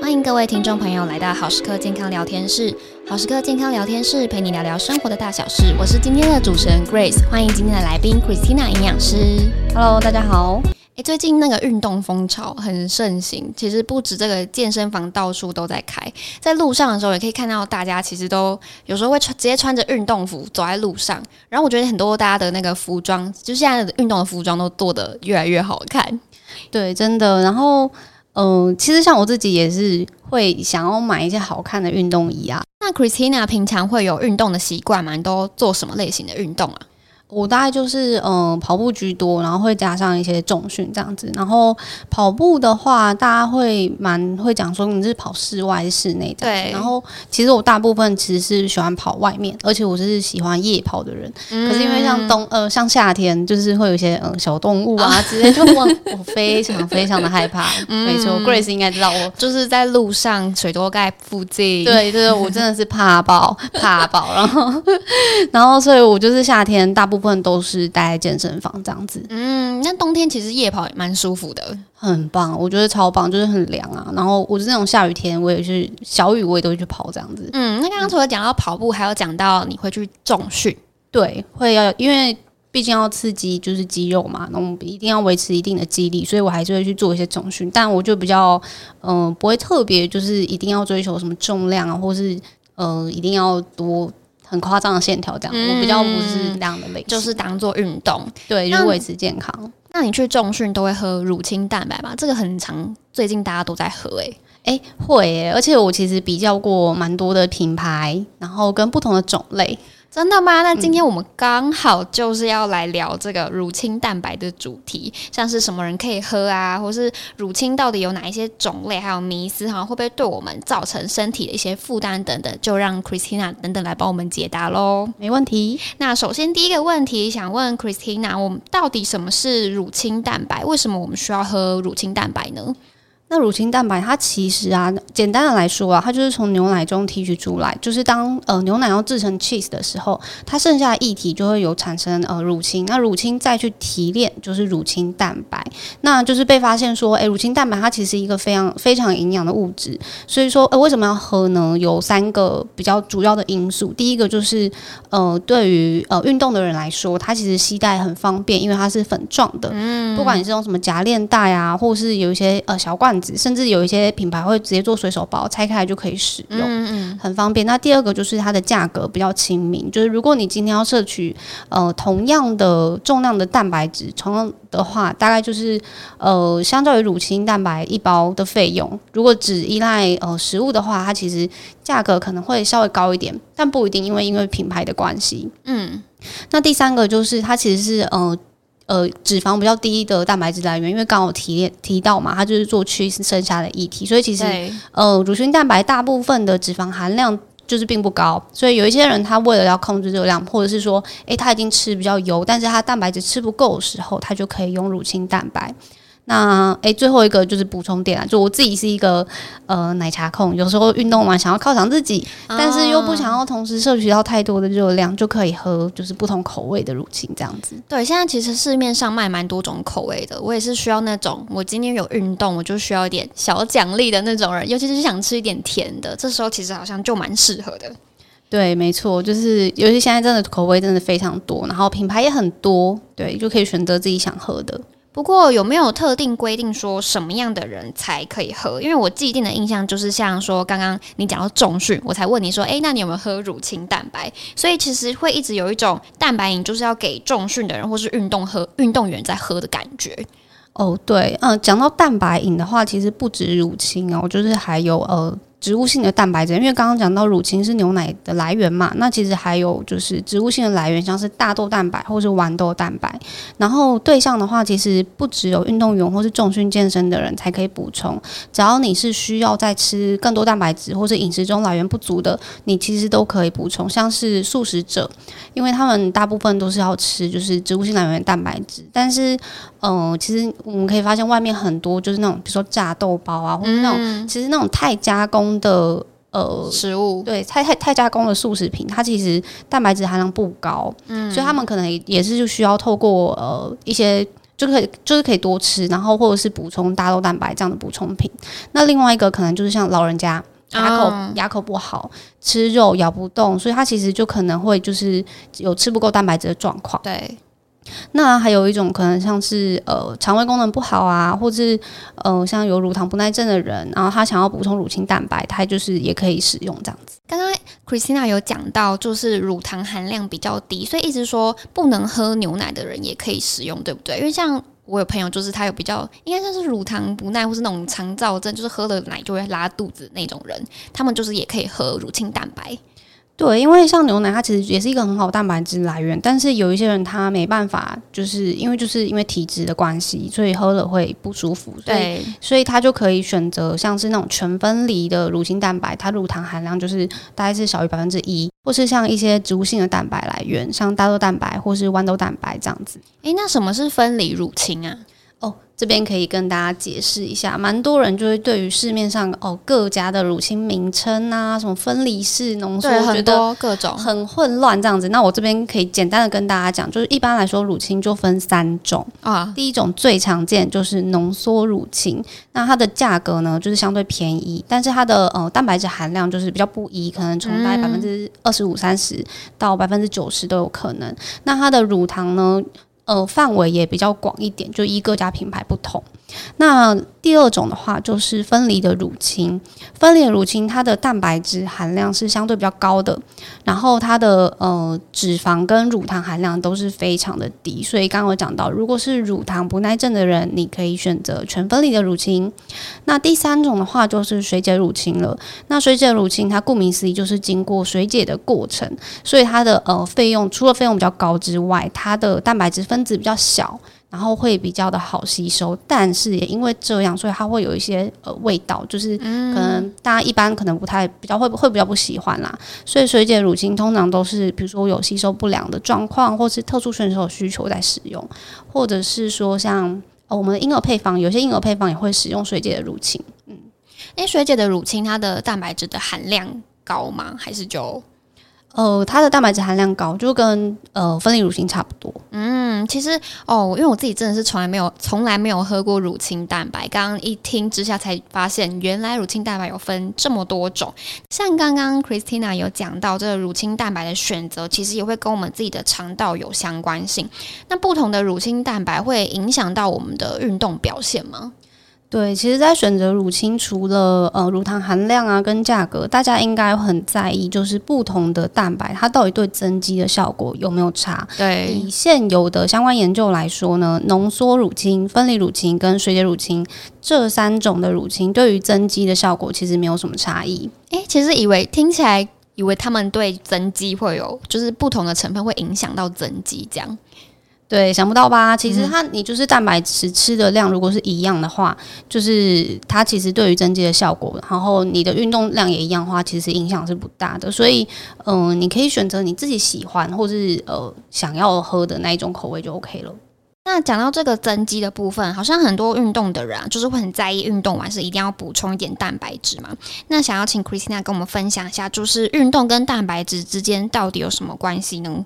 欢迎各位听众朋友来到好时刻健康聊天室。好时刻健康聊天室陪你聊聊生活的大小事。我是今天的主持人 Grace，欢迎今天的来宾 Christina 营养师。Hello，大家好。诶，最近那个运动风潮很盛行，其实不止这个健身房到处都在开，在路上的时候也可以看到大家其实都有时候会穿直接穿着运动服走在路上。然后我觉得很多大家的那个服装，就现在的运动的服装都做得越来越好看。对，真的。然后。嗯、其实像我自己也是会想要买一些好看的运动衣啊。那 Christina 平常会有运动的习惯吗？你都做什么类型的运动啊？我大概就是嗯、呃、跑步居多，然后会加上一些重训这样子。然后跑步的话，大家会蛮会讲说你是跑室外还是室内这样子。对。然后其实我大部分其实是喜欢跑外面，而且我是喜欢夜跑的人。嗯、可是因为像冬呃像夏天，就是会有一些嗯、呃、小动物啊之类，就我我非常非常的害怕。嗯、没错，Grace 应该知道我就是在路上水多盖附近。对就是，我真的是怕爆 怕爆。然后然后所以我就是夏天大部分。部分都是待在健身房这样子，嗯，那冬天其实夜跑也蛮舒服的，很棒，我觉得超棒，就是很凉啊。然后我是那种下雨天，我也是小雨我也都会去跑这样子。嗯，那刚刚除了讲到跑步，还有讲到你会去重训，对，会要，因为毕竟要刺激就是肌肉嘛，那我们一定要维持一定的肌力，所以我还是会去做一些重训。但我就比较，嗯、呃，不会特别就是一定要追求什么重量啊，或是呃，一定要多。很夸张的线条，这样、嗯、我比较不是那样的类型，就是当做运动，对，就是维持健康。那你去重训都会喝乳清蛋白吗？这个很常，最近大家都在喝、欸，诶，诶，会、欸，而且我其实比较过蛮多的品牌，然后跟不同的种类。真的吗？那今天我们刚好就是要来聊这个乳清蛋白的主题，像是什么人可以喝啊，或是乳清到底有哪一些种类，还有迷思哈，会不会对我们造成身体的一些负担等等，就让 Christina 等等来帮我们解答喽。没问题。那首先第一个问题想问 Christina，我们到底什么是乳清蛋白？为什么我们需要喝乳清蛋白呢？那乳清蛋白它其实啊，简单的来说啊，它就是从牛奶中提取出来，就是当呃牛奶要制成 cheese 的时候，它剩下的液体就会有产生呃乳清，那乳清再去提炼就是乳清蛋白，那就是被发现说，诶、欸，乳清蛋白它其实是一个非常非常营养的物质，所以说呃为什么要喝呢？有三个比较主要的因素，第一个就是呃对于呃运动的人来说，它其实携带很方便，因为它是粉状的，嗯，不管你是用什么夹链袋啊，或是有一些呃小罐。甚至有一些品牌会直接做随手包，拆开来就可以使用，嗯嗯，很方便。那第二个就是它的价格比较亲民，就是如果你今天要摄取呃同样的重量的蛋白质，同样的话，大概就是呃相较于乳清蛋白一包的费用，如果只依赖呃食物的话，它其实价格可能会稍微高一点，但不一定，因为因为品牌的关系。嗯，那第三个就是它其实是呃。呃，脂肪比较低的蛋白质来源，因为刚好提提到嘛，它就是做 cheese 剩下的液体，所以其实呃，乳清蛋白大部分的脂肪含量就是并不高，所以有一些人他为了要控制热量，或者是说，诶、欸，他已经吃比较油，但是他蛋白质吃不够的时候，他就可以用乳清蛋白。那诶，最后一个就是补充点啊，就我自己是一个呃奶茶控，有时候运动完想要犒赏自己，哦、但是又不想要同时摄取到太多的热量，就可以喝就是不同口味的乳清这样子。对，现在其实市面上卖蛮多种口味的，我也是需要那种我今天有运动，我就需要一点小奖励的那种人，尤其是想吃一点甜的，这时候其实好像就蛮适合的。对，没错，就是尤其现在真的口味真的非常多，然后品牌也很多，对，就可以选择自己想喝的。不过有没有特定规定说什么样的人才可以喝？因为我既定的印象就是像说刚刚你讲到重训，我才问你说，诶，那你有没有喝乳清蛋白？所以其实会一直有一种蛋白饮就是要给重训的人或是运动喝运动员在喝的感觉。哦，对，嗯，讲到蛋白饮的话，其实不止乳清哦，就是还有呃。植物性的蛋白质，因为刚刚讲到乳清是牛奶的来源嘛，那其实还有就是植物性的来源，像是大豆蛋白或是豌豆蛋白。然后对象的话，其实不只有运动员或是重训健身的人才可以补充，只要你是需要在吃更多蛋白质或是饮食中来源不足的，你其实都可以补充。像是素食者，因为他们大部分都是要吃就是植物性来源蛋白质，但是嗯、呃，其实我们可以发现外面很多就是那种比如说炸豆包啊，或者那种、嗯、其实那种太加工。的呃食物对太太太加工的速食品，它其实蛋白质含量不高，嗯，所以他们可能也是就需要透过呃一些就可以就是可以多吃，然后或者是补充大豆蛋白这样的补充品。那另外一个可能就是像老人家牙口、哦、牙口不好，吃肉咬不动，所以他其实就可能会就是有吃不够蛋白质的状况。对。那还有一种可能，像是呃肠胃功能不好啊，或是呃像有乳糖不耐症的人，然后他想要补充乳清蛋白，他就是也可以使用这样子。刚刚 Christina 有讲到，就是乳糖含量比较低，所以一直说不能喝牛奶的人也可以使用，对不对？因为像我有朋友，就是他有比较应该算是乳糖不耐，或是那种肠燥症，就是喝了奶就会拉肚子那种人，他们就是也可以喝乳清蛋白。对，因为像牛奶，它其实也是一个很好的蛋白质来源，但是有一些人他没办法，就是因为就是因为体质的关系，所以喝了会不舒服。对，所以他就可以选择像是那种全分离的乳清蛋白，它乳糖含量就是大概是小于百分之一，或是像一些植物性的蛋白来源，像大豆蛋白或是豌豆蛋白这样子。诶，那什么是分离乳清啊？哦，这边可以跟大家解释一下，蛮多人就会对于市面上哦各家的乳清名称啊，什么分离式浓缩，对，很多各种很混乱这样子。那我这边可以简单的跟大家讲，就是一般来说乳清就分三种啊。第一种最常见就是浓缩乳清，那它的价格呢就是相对便宜，但是它的呃蛋白质含量就是比较不一，可能从大概百分之二十五、三十到百分之九十都有可能。那它的乳糖呢？呃，范围也比较广一点，就依各家品牌不同。那第二种的话，就是分离的乳清。分离的乳清，它的蛋白质含量是相对比较高的，然后它的呃脂肪跟乳糖含量都是非常的低。所以刚刚我讲到，如果是乳糖不耐症的人，你可以选择全分离的乳清。那第三种的话，就是水解乳清了。那水解乳清，它顾名思义就是经过水解的过程，所以它的呃费用除了费用比较高之外，它的蛋白质分子比较小。然后会比较的好吸收，但是也因为这样，所以它会有一些呃味道，就是可能大家一般可能不太比较会会比较不喜欢啦。所以水解乳清通常都是比如说有吸收不良的状况，或是特殊选手需求在使用，或者是说像我们的婴儿配方，有些婴儿配方也会使用水解的乳清。嗯，诶，水解的乳清它的蛋白质的含量高吗？还是就？呃，它的蛋白质含量高，就跟呃分离乳清差不多。嗯，其实哦，因为我自己真的是从来没有从来没有喝过乳清蛋白，刚刚一听之下才发现，原来乳清蛋白有分这么多种。像刚刚 Christina 有讲到，这个乳清蛋白的选择，其实也会跟我们自己的肠道有相关性。那不同的乳清蛋白会影响到我们的运动表现吗？对，其实，在选择乳清，除了呃乳糖含量啊跟价格，大家应该很在意，就是不同的蛋白它到底对增肌的效果有没有差？对，以现有的相关研究来说呢，浓缩乳清、分离乳清跟水解乳清这三种的乳清，对于增肌的效果其实没有什么差异。诶，其实以为听起来以为他们对增肌会有，就是不同的成分会影响到增肌这样。对，想不到吧？其实它，你就是蛋白质吃的量如果是一样的话，就是它其实对于增肌的效果，然后你的运动量也一样的话，其实影响是不大的。所以，嗯、呃，你可以选择你自己喜欢或是呃想要喝的那一种口味就 OK 了。那讲到这个增肌的部分，好像很多运动的人啊，就是会很在意运动完是一定要补充一点蛋白质嘛。那想要请 Christina 跟我们分享一下，就是运动跟蛋白质之间到底有什么关系呢？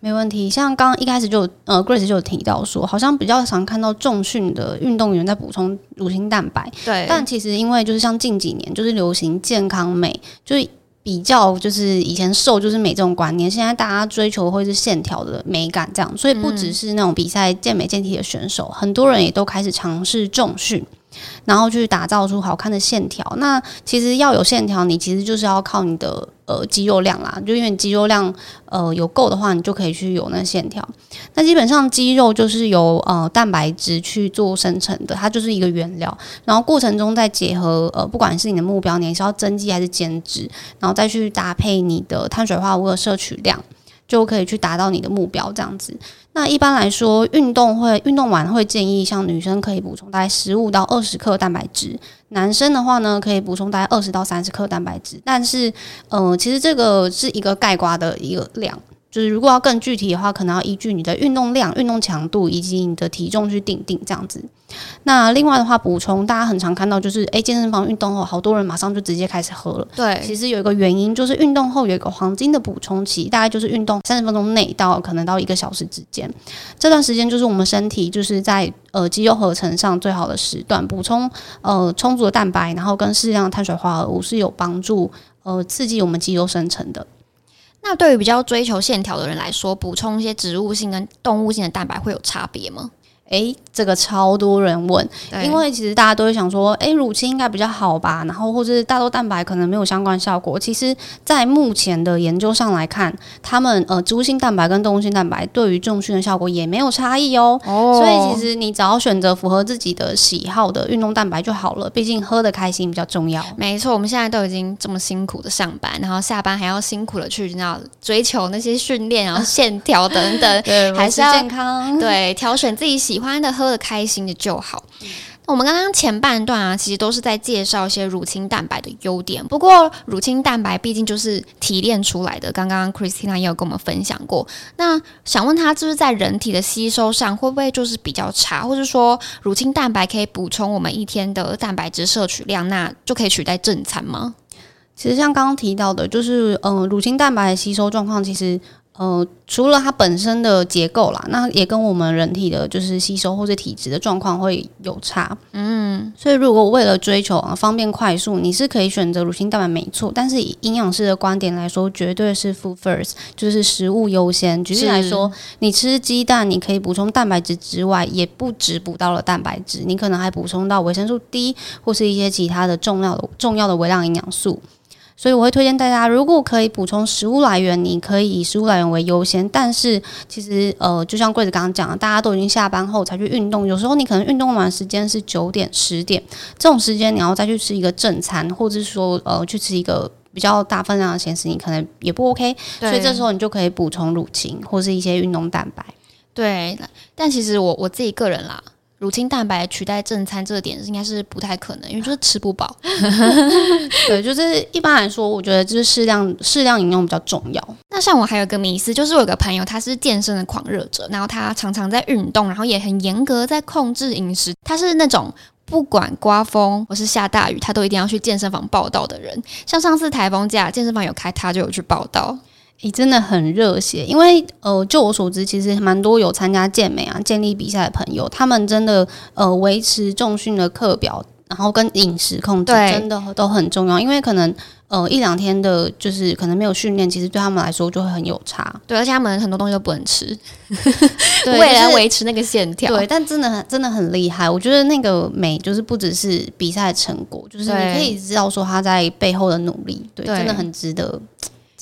没问题，像刚刚一开始就呃，Grace 就有提到说，好像比较常看到重训的运动员在补充乳清蛋白。对，但其实因为就是像近几年就是流行健康美，就是比较就是以前瘦就是美这种观念，现在大家追求会是线条的美感这样，所以不只是那种比赛健美健体的选手，很多人也都开始尝试重训。然后去打造出好看的线条。那其实要有线条，你其实就是要靠你的呃肌肉量啦。就因为你肌肉量呃有够的话，你就可以去有那线条。那基本上肌肉就是由呃蛋白质去做生成的，它就是一个原料。然后过程中再结合呃不管是你的目标，你是要增肌还是减脂，然后再去搭配你的碳水化合物的摄取量。就可以去达到你的目标，这样子。那一般来说，运动会运动完会建议，像女生可以补充大概十五到二十克蛋白质，男生的话呢，可以补充大概二十到三十克蛋白质。但是，呃，其实这个是一个盖瓜的一个量，就是如果要更具体的话，可能要依据你的运动量、运动强度以及你的体重去定定这样子。那另外的话，补充大家很常看到就是，诶，健身房运动后，好多人马上就直接开始喝了。对，其实有一个原因就是运动后有一个黄金的补充期，大概就是运动三十分钟内到可能到一个小时之间，这段时间就是我们身体就是在呃肌肉合成上最好的时段，补充呃充足的蛋白，然后跟适量的碳水化合物是有帮助呃刺激我们肌肉生成的。那对于比较追求线条的人来说，补充一些植物性跟动物性的蛋白会有差别吗？诶，这个超多人问，因为其实大家都会想说，诶，乳清应该比较好吧，然后或者是大豆蛋白可能没有相关效果。其实，在目前的研究上来看，他们呃植物性蛋白跟动物性蛋白对于重训的效果也没有差异哦。哦，所以其实你只要选择符合自己的喜好的运动蛋白就好了，毕竟喝的开心比较重要。没错，我们现在都已经这么辛苦的上班，然后下班还要辛苦的去那追求那些训练，然后线条等等，对，还是要健康，对，挑选自己喜喜欢的，喝得开心的就好。我们刚刚前半段啊，其实都是在介绍一些乳清蛋白的优点。不过，乳清蛋白毕竟就是提炼出来的，刚刚 Christina 也有跟我们分享过。那想问他，就是在人体的吸收上，会不会就是比较差？或者说，乳清蛋白可以补充我们一天的蛋白质摄取量，那就可以取代正餐吗？其实像刚刚提到的，就是嗯、乳清蛋白的吸收状况，其实。呃，除了它本身的结构啦，那也跟我们人体的就是吸收或者体质的状况会有差。嗯，所以如果为了追求啊方便快速，你是可以选择乳清蛋白没错，但是以营养师的观点来说，绝对是 food first，就是食物优先。举例来说，你吃鸡蛋，你可以补充蛋白质之外，也不只补到了蛋白质，你可能还补充到维生素 D 或是一些其他的重要的重要的微量营养素。所以我会推荐大家，如果可以补充食物来源，你可以以食物来源为优先。但是其实呃，就像柜子刚刚讲的，大家都已经下班后才去运动，有时候你可能运动完时间是九点、十点，这种时间你要再去吃一个正餐，或者是说呃去吃一个比较大分量的咸食，你可能也不 OK。所以这时候你就可以补充乳清或是一些运动蛋白。对，但其实我我自己个人啦。乳清蛋白取代正餐这个点应该是不太可能，因为就是吃不饱。对，就是一般来说，我觉得就是适量适量饮用比较重要。那像我还有个迷思，就是我有个朋友他是健身的狂热者，然后他常常在运动，然后也很严格在控制饮食。他是那种不管刮风或是下大雨，他都一定要去健身房报道的人。像上次台风假，健身房有开，他就有去报到。你、欸、真的很热血，因为呃，就我所知，其实蛮多有参加健美啊、健力比赛的朋友，他们真的呃维持重训的课表，然后跟饮食控制真的都很重要，因为可能呃一两天的，就是可能没有训练，其实对他们来说就会很有差。对，而且他们很多东西都不能吃，对 为了维持那个线条。对，但真的很真的很厉害。我觉得那个美就是不只是比赛成果，就是你可以知道说他在背后的努力，对，对真的很值得。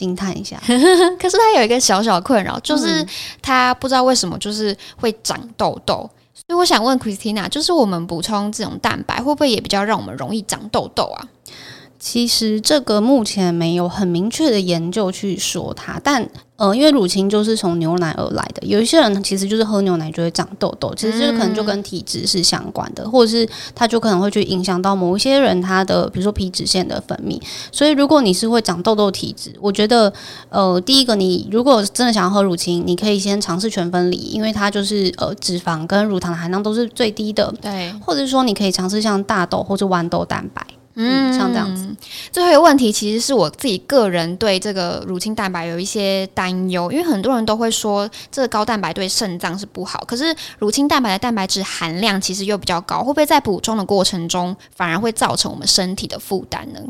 惊叹一下，可是他有一个小小困扰，就是他不知道为什么就是会长痘痘，所以我想问 Christina，就是我们补充这种蛋白会不会也比较让我们容易长痘痘啊？其实这个目前没有很明确的研究去说它，但呃，因为乳清就是从牛奶而来的，有一些人其实就是喝牛奶就会长痘痘，其实这可能就跟体质是相关的，或者是它就可能会去影响到某一些人他的，比如说皮脂腺的分泌。所以如果你是会长痘痘体质，我觉得呃，第一个你如果真的想要喝乳清，你可以先尝试全分离，因为它就是呃脂肪跟乳糖的含量都是最低的，对，或者说你可以尝试像大豆或者豌豆蛋白。嗯，像这样子。最后一个问题，其实是我自己个人对这个乳清蛋白有一些担忧，因为很多人都会说这个高蛋白对肾脏是不好，可是乳清蛋白的蛋白质含量其实又比较高，会不会在补充的过程中反而会造成我们身体的负担呢？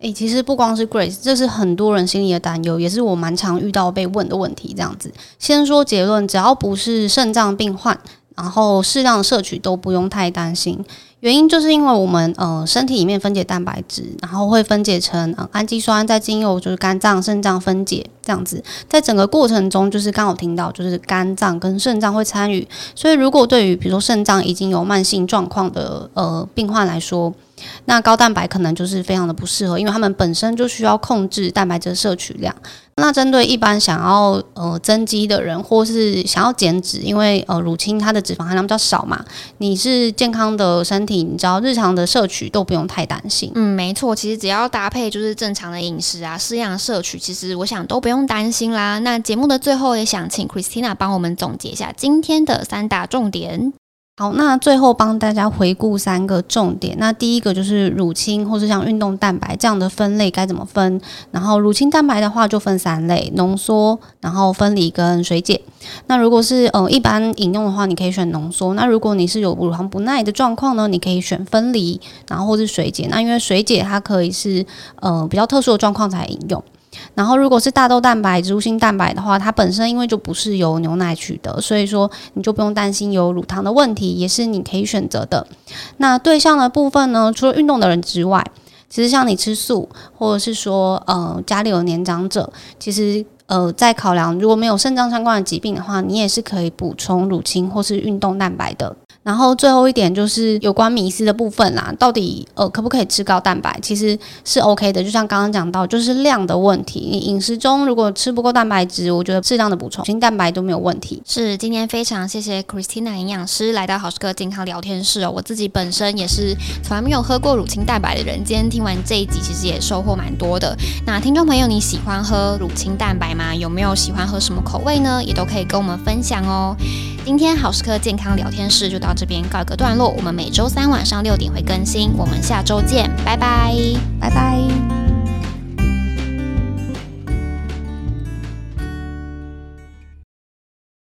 诶，其实不光是 Grace，这是很多人心里的担忧，也是我蛮常遇到被问的问题。这样子，先说结论，只要不是肾脏病患，然后适量的摄取都不用太担心。原因就是因为我们呃身体里面分解蛋白质，然后会分解成氨基酸，再经由就是肝脏、肾脏分解这样子，在整个过程中就是刚好听到就是肝脏跟肾脏会参与，所以如果对于比如说肾脏已经有慢性状况的呃病患来说，那高蛋白可能就是非常的不适合，因为他们本身就需要控制蛋白质摄取量。那针对一般想要呃增肌的人，或是想要减脂，因为呃乳清它的脂肪含量比较少嘛，你是健康的身体，你知道日常的摄取都不用太担心。嗯，没错，其实只要搭配就是正常的饮食啊，适量摄取，其实我想都不用担心啦。那节目的最后也想请 Christina 帮我们总结一下今天的三大重点。好，那最后帮大家回顾三个重点。那第一个就是乳清或是像运动蛋白这样的分类该怎么分？然后乳清蛋白的话就分三类：浓缩、然后分离跟水解。那如果是呃一般饮用的话，你可以选浓缩。那如果你是有乳糖不耐的状况呢，你可以选分离，然后或是水解。那因为水解它可以是呃比较特殊的状况才饮用。然后，如果是大豆蛋白、植物性蛋白的话，它本身因为就不是由牛奶取得，所以说你就不用担心有乳糖的问题，也是你可以选择的。那对象的部分呢，除了运动的人之外，其实像你吃素，或者是说呃家里有年长者，其实呃在考量如果没有肾脏相关的疾病的话，你也是可以补充乳清或是运动蛋白的。然后最后一点就是有关迷思的部分啦，到底呃可不可以吃高蛋白？其实是 OK 的，就像刚刚讲到，就是量的问题。你饮食中如果吃不够蛋白质，我觉得适当的补充乳清蛋白都没有问题。是，今天非常谢谢 Christina 营养师来到好食客健康聊天室哦。我自己本身也是从来没有喝过乳清蛋白的人，今天听完这一集，其实也收获蛮多的。那听众朋友，你喜欢喝乳清蛋白吗？有没有喜欢喝什么口味呢？也都可以跟我们分享哦。今天好时刻健康聊天室就到这边告一个段落，我们每周三晚上六点会更新，我们下周见，拜拜，拜拜。